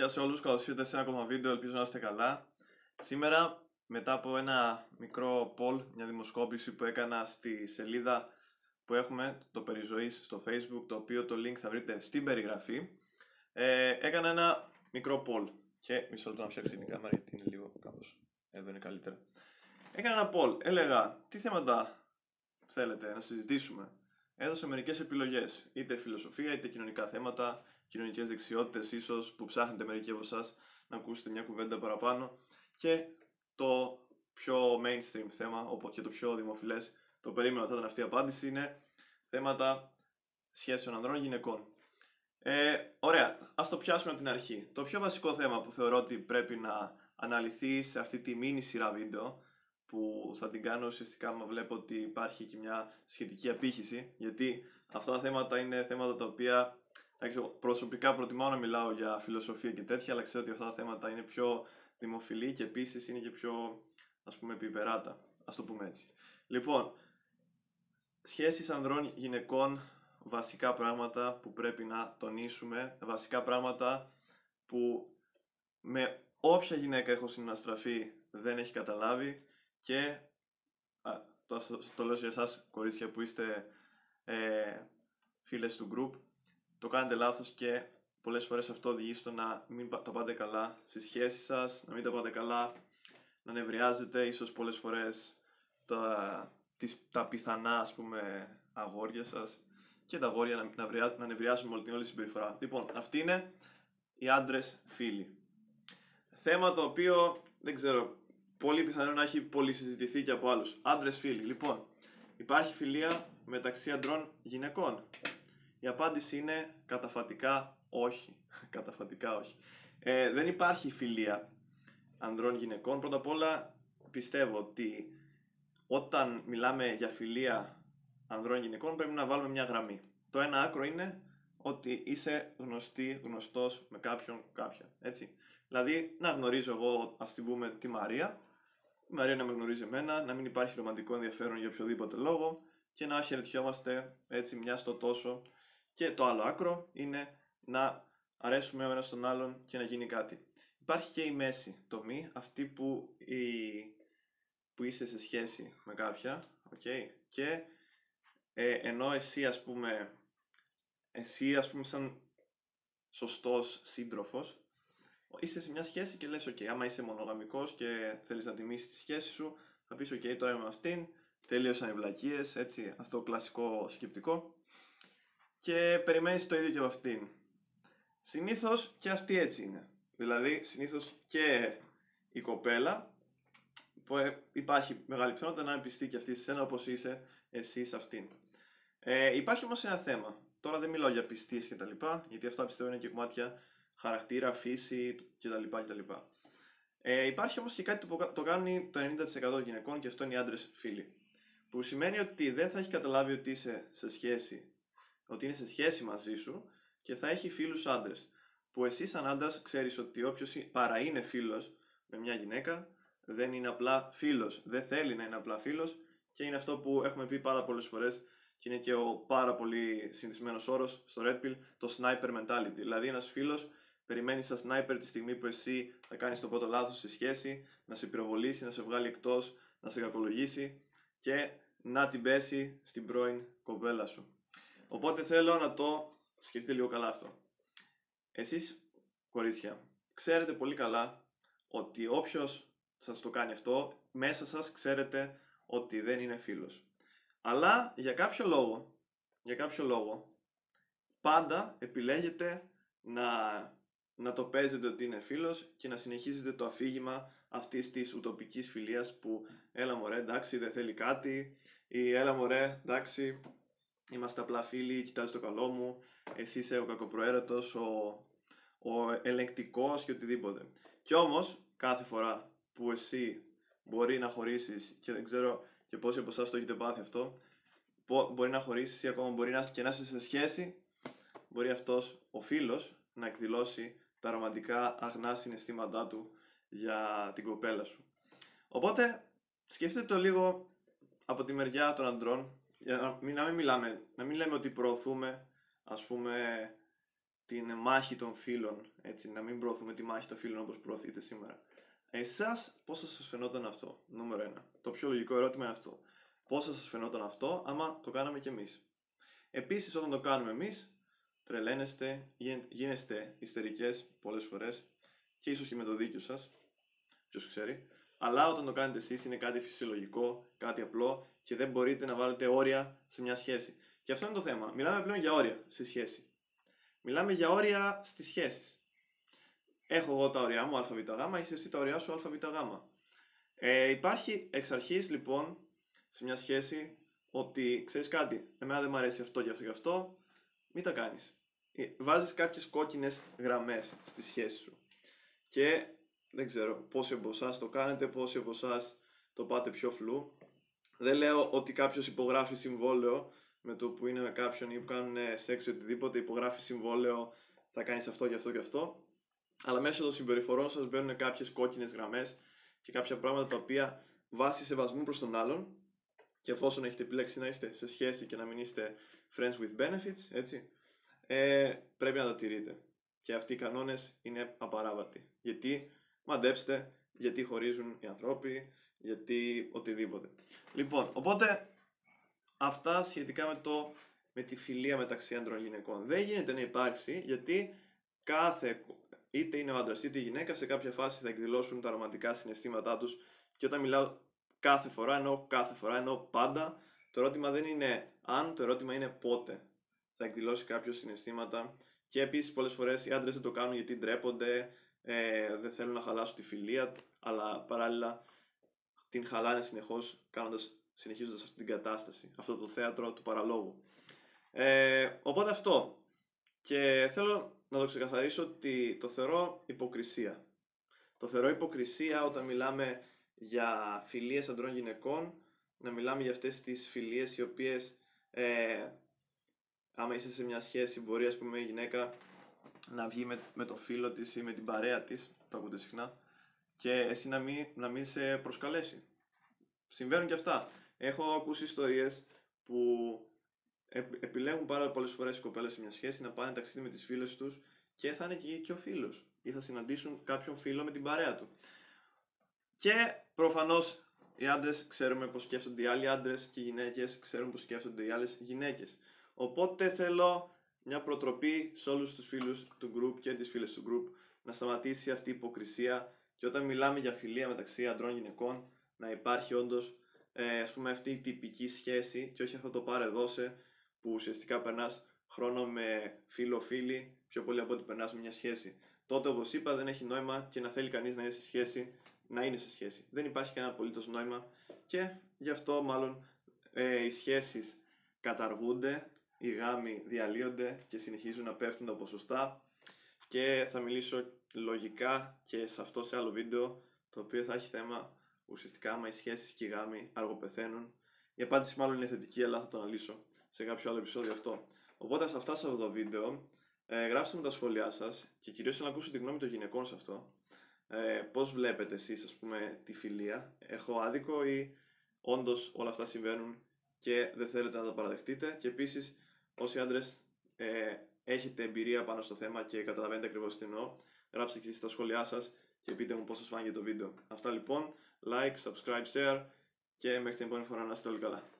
Γεια σε όλους, καλώς ήρθατε σε ένα ακόμα βίντεο, ελπίζω να είστε καλά. Σήμερα, μετά από ένα μικρό poll, μια δημοσκόπηση που έκανα στη σελίδα που έχουμε, το Περιζωής στο facebook, το οποίο το link θα βρείτε στην περιγραφή, ε, έκανα ένα μικρό poll. Και μισό λεπτό να φτιάξω την κάμερα γιατί είναι λίγο κάπως, εδώ είναι καλύτερα. Έκανα ένα poll, έλεγα τι θέματα θέλετε να συζητήσουμε; Έδωσα μερικές επιλογές, είτε φιλοσοφία, είτε κοινωνικά θέματα, κοινωνικές δεξιότητες ίσως που ψάχνετε μερικοί από εσάς να ακούσετε μια κουβέντα παραπάνω και το πιο mainstream θέμα και το πιο δημοφιλές το περίμενα θα ήταν αυτή η απάντηση είναι θέματα σχέσεων ανδρών γυναικών. Ε, ωραία, ας το πιάσουμε από την αρχή. Το πιο βασικό θέμα που θεωρώ ότι πρέπει να αναλυθεί σε αυτή τη μίνι σειρά βίντεο που θα την κάνω ουσιαστικά μα βλέπω ότι υπάρχει και μια σχετική απήχηση γιατί αυτά τα θέματα είναι θέματα τα οποία Εντάξει, προσωπικά προτιμάω να μιλάω για φιλοσοφία και τέτοια, αλλά ξέρω ότι αυτά τα θέματα είναι πιο δημοφιλή και επίσης είναι και πιο ας πούμε επιπεράτα. Α το πούμε έτσι. Λοιπόν, σχέσεις ανδρών γυναικών, βασικά πράγματα που πρέπει να τονίσουμε, βασικά πράγματα που με όποια γυναίκα έχω συναστραφεί δεν έχει καταλάβει και α, το, το λέω για εσάς κορίτσια που είστε ε, φίλες του group το κάνετε λάθος και πολλές φορές αυτό οδηγεί στο να μην τα πάτε καλά στις σχέσεις σας, να μην τα πάτε καλά, να νευριάζετε, ίσως πολλές φορές τα, τις, τα πιθανά ας πούμε αγόρια σας και τα αγόρια να, να, να νευριάζουν όλη την όλη συμπεριφορά. Λοιπόν, αυτοί είναι οι άντρες φίλοι. Θέμα το οποίο δεν ξέρω, πολύ πιθανό να έχει πολύ συζητηθεί και από άλλους. Άντρες φίλοι. Λοιπόν, υπάρχει φιλία μεταξύ αντρών γυναικών. Η απάντηση είναι καταφατικά όχι. καταφατικά όχι. Ε, δεν υπάρχει φιλία ανδρών γυναικών. Πρώτα απ' όλα πιστεύω ότι όταν μιλάμε για φιλία ανδρών γυναικών πρέπει να βάλουμε μια γραμμή. Το ένα άκρο είναι ότι είσαι γνωστή, γνωστός με κάποιον, κάποια. Έτσι. Δηλαδή να γνωρίζω εγώ, ας την πούμε, τη Μαρία, η Μαρία να με γνωρίζει εμένα, να μην υπάρχει ρομαντικό ενδιαφέρον για οποιοδήποτε λόγο και να χαιρετιόμαστε έτσι μια στο τόσο και το άλλο άκρο είναι να αρέσουμε ο ένας τον άλλον και να γίνει κάτι. Υπάρχει και η μέση τομή, αυτή που, η, που είσαι σε σχέση με κάποια, okay, και ε, ενώ εσύ ας πούμε, εσύ ας πούμε σαν σωστός σύντροφος, είσαι σε μια σχέση και λες, ok, άμα είσαι μονογαμικός και θέλεις να τιμήσεις τη σχέση σου, θα πεις, ok, τώρα είμαι με αυτήν, τελείωσαν οι βλακίες, έτσι, αυτό κλασικό σκεπτικό και περιμένεις το ίδιο και από αυτήν. Συνήθως και αυτή έτσι είναι. Δηλαδή, συνήθως και η κοπέλα, που ε, υπάρχει μεγάλη πιθανότητα να είναι πιστή και αυτή σε σένα όπως είσαι εσύ σε αυτήν. Ε, υπάρχει όμως ένα θέμα. Τώρα δεν μιλάω για πιστής και τα λοιπά, γιατί αυτά πιστεύω είναι και κομμάτια χαρακτήρα, φύση κτλ. κτλ. Ε, υπάρχει όμως και κάτι που το κάνει το 90% γυναικών και αυτό είναι οι άντρες φίλοι. Που σημαίνει ότι δεν θα έχει καταλάβει ότι είσαι σε σχέση ότι είναι σε σχέση μαζί σου και θα έχει φίλους άντρες. Που εσύ σαν άντρας ξέρεις ότι όποιος παρά είναι φίλος με μια γυναίκα δεν είναι απλά φίλος, δεν θέλει να είναι απλά φίλος και είναι αυτό που έχουμε πει πάρα πολλές φορές και είναι και ο πάρα πολύ συνηθισμένος όρος στο Red Pill, το sniper mentality. Δηλαδή ένας φίλος περιμένει σαν sniper τη στιγμή που εσύ θα κάνεις το πρώτο λάθος στη σχέση, να σε πυροβολήσει, να σε βγάλει εκτός, να σε κακολογήσει και να την πέσει στην πρώην κοπέλα σου. Οπότε θέλω να το σκεφτείτε λίγο καλά αυτό. Εσείς, κορίτσια, ξέρετε πολύ καλά ότι όποιος σας το κάνει αυτό, μέσα σας ξέρετε ότι δεν είναι φίλος. Αλλά για κάποιο λόγο, για κάποιο λόγο, πάντα επιλέγετε να, να το παίζετε ότι είναι φίλος και να συνεχίζετε το αφήγημα αυτής της ουτοπικής φιλίας που έλα μωρέ εντάξει δεν θέλει κάτι ή έλα μωρέ εντάξει Είμαστε απλά φίλοι, κοιτάζεις το καλό μου, εσύ είσαι ο κακοπροαίρετος, ο, ο ελεγκτικός και οτιδήποτε. Κι όμως, κάθε φορά που εσύ μπορεί να χωρίσεις και δεν ξέρω και πόσοι από εσάς το έχετε πάθει αυτό, μπορεί να χωρίσεις ή ακόμα μπορεί να, και να είσαι σε σχέση, μπορεί αυτός ο φίλος να εκδηλώσει τα ρομαντικά αγνά συναισθήματά του για την κοπέλα σου. Οπότε, σκεφτείτε το λίγο από τη μεριά των αντρών για να μην, να μην μιλάμε, να μην λέμε ότι προωθούμε ας πούμε την μάχη των φίλων, έτσι, να μην προωθούμε τη μάχη των φίλων όπως προωθείτε σήμερα. Εσάς πώς θα σας φαινόταν αυτό, νούμερο ένα. Το πιο λογικό ερώτημα είναι αυτό. Πώς θα σας φαινόταν αυτό άμα το κάναμε κι εμείς. Επίσης όταν το κάνουμε εμείς, τρελαίνεστε, γίνεστε ιστερικές πολλές φορές και ίσως και με το δίκιο σας, ποιος ξέρει. Αλλά όταν το κάνετε εσείς είναι κάτι φυσιολογικό, κάτι απλό και δεν μπορείτε να βάλετε όρια σε μια σχέση. Και αυτό είναι το θέμα. Μιλάμε πλέον για όρια στη σχέση. Μιλάμε για όρια στις σχέσεις. Έχω εγώ τα όρια μου αβγ, είσαι εσύ τα όρια σου αβγ. Ε, υπάρχει εξ αρχής λοιπόν σε μια σχέση ότι ξέρεις κάτι, εμένα δεν μου αρέσει αυτό και αυτό και αυτό, μην τα κάνεις. Ε, βάζεις κάποιες κόκκινες γραμμές στη σχέση σου. Και δεν ξέρω πόσοι από εσάς το κάνετε, πόσοι από εσάς το πάτε πιο φλού. Δεν λέω ότι κάποιος υπογράφει συμβόλαιο με το που είναι με κάποιον ή που κάνουν σεξ ή οτιδήποτε, υπογράφει συμβόλαιο, θα κάνεις αυτό και αυτό και αυτό. Αλλά μέσω των συμπεριφορών σας μπαίνουν κάποιες κόκκινες γραμμές και κάποια πράγματα τα οποία βάσει σεβασμού προς τον άλλον και εφόσον έχετε επιλέξει να είστε σε σχέση και να μην είστε friends with benefits, έτσι, ε, πρέπει να τα τηρείτε. Και αυτοί οι κανόνες είναι απαράβατοι. Γιατί μαντέψτε, γιατί χωρίζουν οι ανθρώποι, γιατί οτιδήποτε. Λοιπόν, οπότε αυτά σχετικά με, το, με τη φιλία μεταξύ άντρων και γυναικών. Δεν γίνεται να υπάρξει γιατί κάθε, είτε είναι ο άντρας είτε η γυναίκα, σε κάποια φάση θα εκδηλώσουν τα ρομαντικά συναισθήματά τους. Και όταν μιλάω κάθε φορά, εννοώ κάθε φορά, εννοώ πάντα, το ερώτημα δεν είναι αν, το ερώτημα είναι πότε θα εκδηλώσει κάποιο συναισθήματα. Και επίσης πολλές φορές οι άντρες δεν το κάνουν γιατί ντρέπονται, ε, δεν θέλουν να χαλάσουν τη φιλία, αλλά παράλληλα την χαλάνε συνεχώς κάνοντας, συνεχίζοντας αυτή την κατάσταση, αυτό το θέατρο του παραλόγου. Ε, οπότε αυτό. Και θέλω να το ξεκαθαρίσω ότι το θεωρώ υποκρισία. Το θεωρώ υποκρισία όταν μιλάμε για φιλίες αντρών γυναικών, να μιλάμε για αυτές τις φιλίες οι οποίες ε, άμα είσαι σε μια σχέση μπορεί ας πούμε η γυναίκα να βγει με, με το φίλο της ή με την παρέα της, το ακούτε συχνά, και εσύ να μην, να μην σε προσκαλέσει. Συμβαίνουν και αυτά. Έχω ακούσει ιστορίες που επιλέγουν πάρα πολλές φορές οι κοπέλες σε μια σχέση να πάνε ταξίδι με τις φίλες τους και θα είναι εκεί και ο φίλος ή θα συναντήσουν κάποιον φίλο με την παρέα του. Και προφανώς οι άντρες ξέρουμε πώς σκέφτονται οι άλλοι άντρες και οι γυναίκες ξέρουν πώς σκέφτονται οι άλλες γυναίκες. Οπότε θέλω μια προτροπή σε όλους τους φίλους του group και τις φίλες του group να σταματήσει αυτή η υποκρισία και όταν μιλάμε για φιλία μεταξύ αντρών και γυναικών να υπάρχει όντως ε, ας πούμε αυτή η τυπική σχέση και όχι αυτό το πάρε δώσε που ουσιαστικά περνάς χρόνο με φίλο-φίλη πιο πολύ από ότι περνάς με μια σχέση. Τότε όπως είπα δεν έχει νόημα και να θέλει κανείς να είναι σε σχέση να είναι σε σχέση. Δεν υπάρχει κανένα απολύτως νόημα και γι' αυτό μάλλον ε, οι σχέσεις καταργούνται οι γάμοι διαλύονται και συνεχίζουν να πέφτουν τα ποσοστά. Και θα μιλήσω λογικά και σε αυτό σε άλλο βίντεο το οποίο θα έχει θέμα ουσιαστικά άμα οι σχέσεις και οι γάμοι αργοπεθαίνουν. Η απάντηση μάλλον είναι θετική αλλά θα το αναλύσω σε κάποιο άλλο επεισόδιο αυτό. Οπότε σε αυτά σε αυτό το βίντεο. Ε, γράψτε μου τα σχόλιά σας και κυρίως να ακούσω τη γνώμη των γυναικών σε αυτό. Ε, πώς βλέπετε εσείς ας πούμε τη φιλία; Έχω άδικο ή όντως όλα αυτά συμβαίνουν και δεν θέλετε να τα παραδεχτείτε; Και επίσης όσοι άντρες ε, έχετε εμπειρία πάνω στο θέμα και καταλαβαίνετε ακριβώς τι εννοώ, γράψτε και στα σχόλιά σας και πείτε μου πώς σας φάνηκε το βίντεο. Αυτά λοιπόν, like, subscribe, share και μέχρι την επόμενη φορά να είστε όλοι καλά.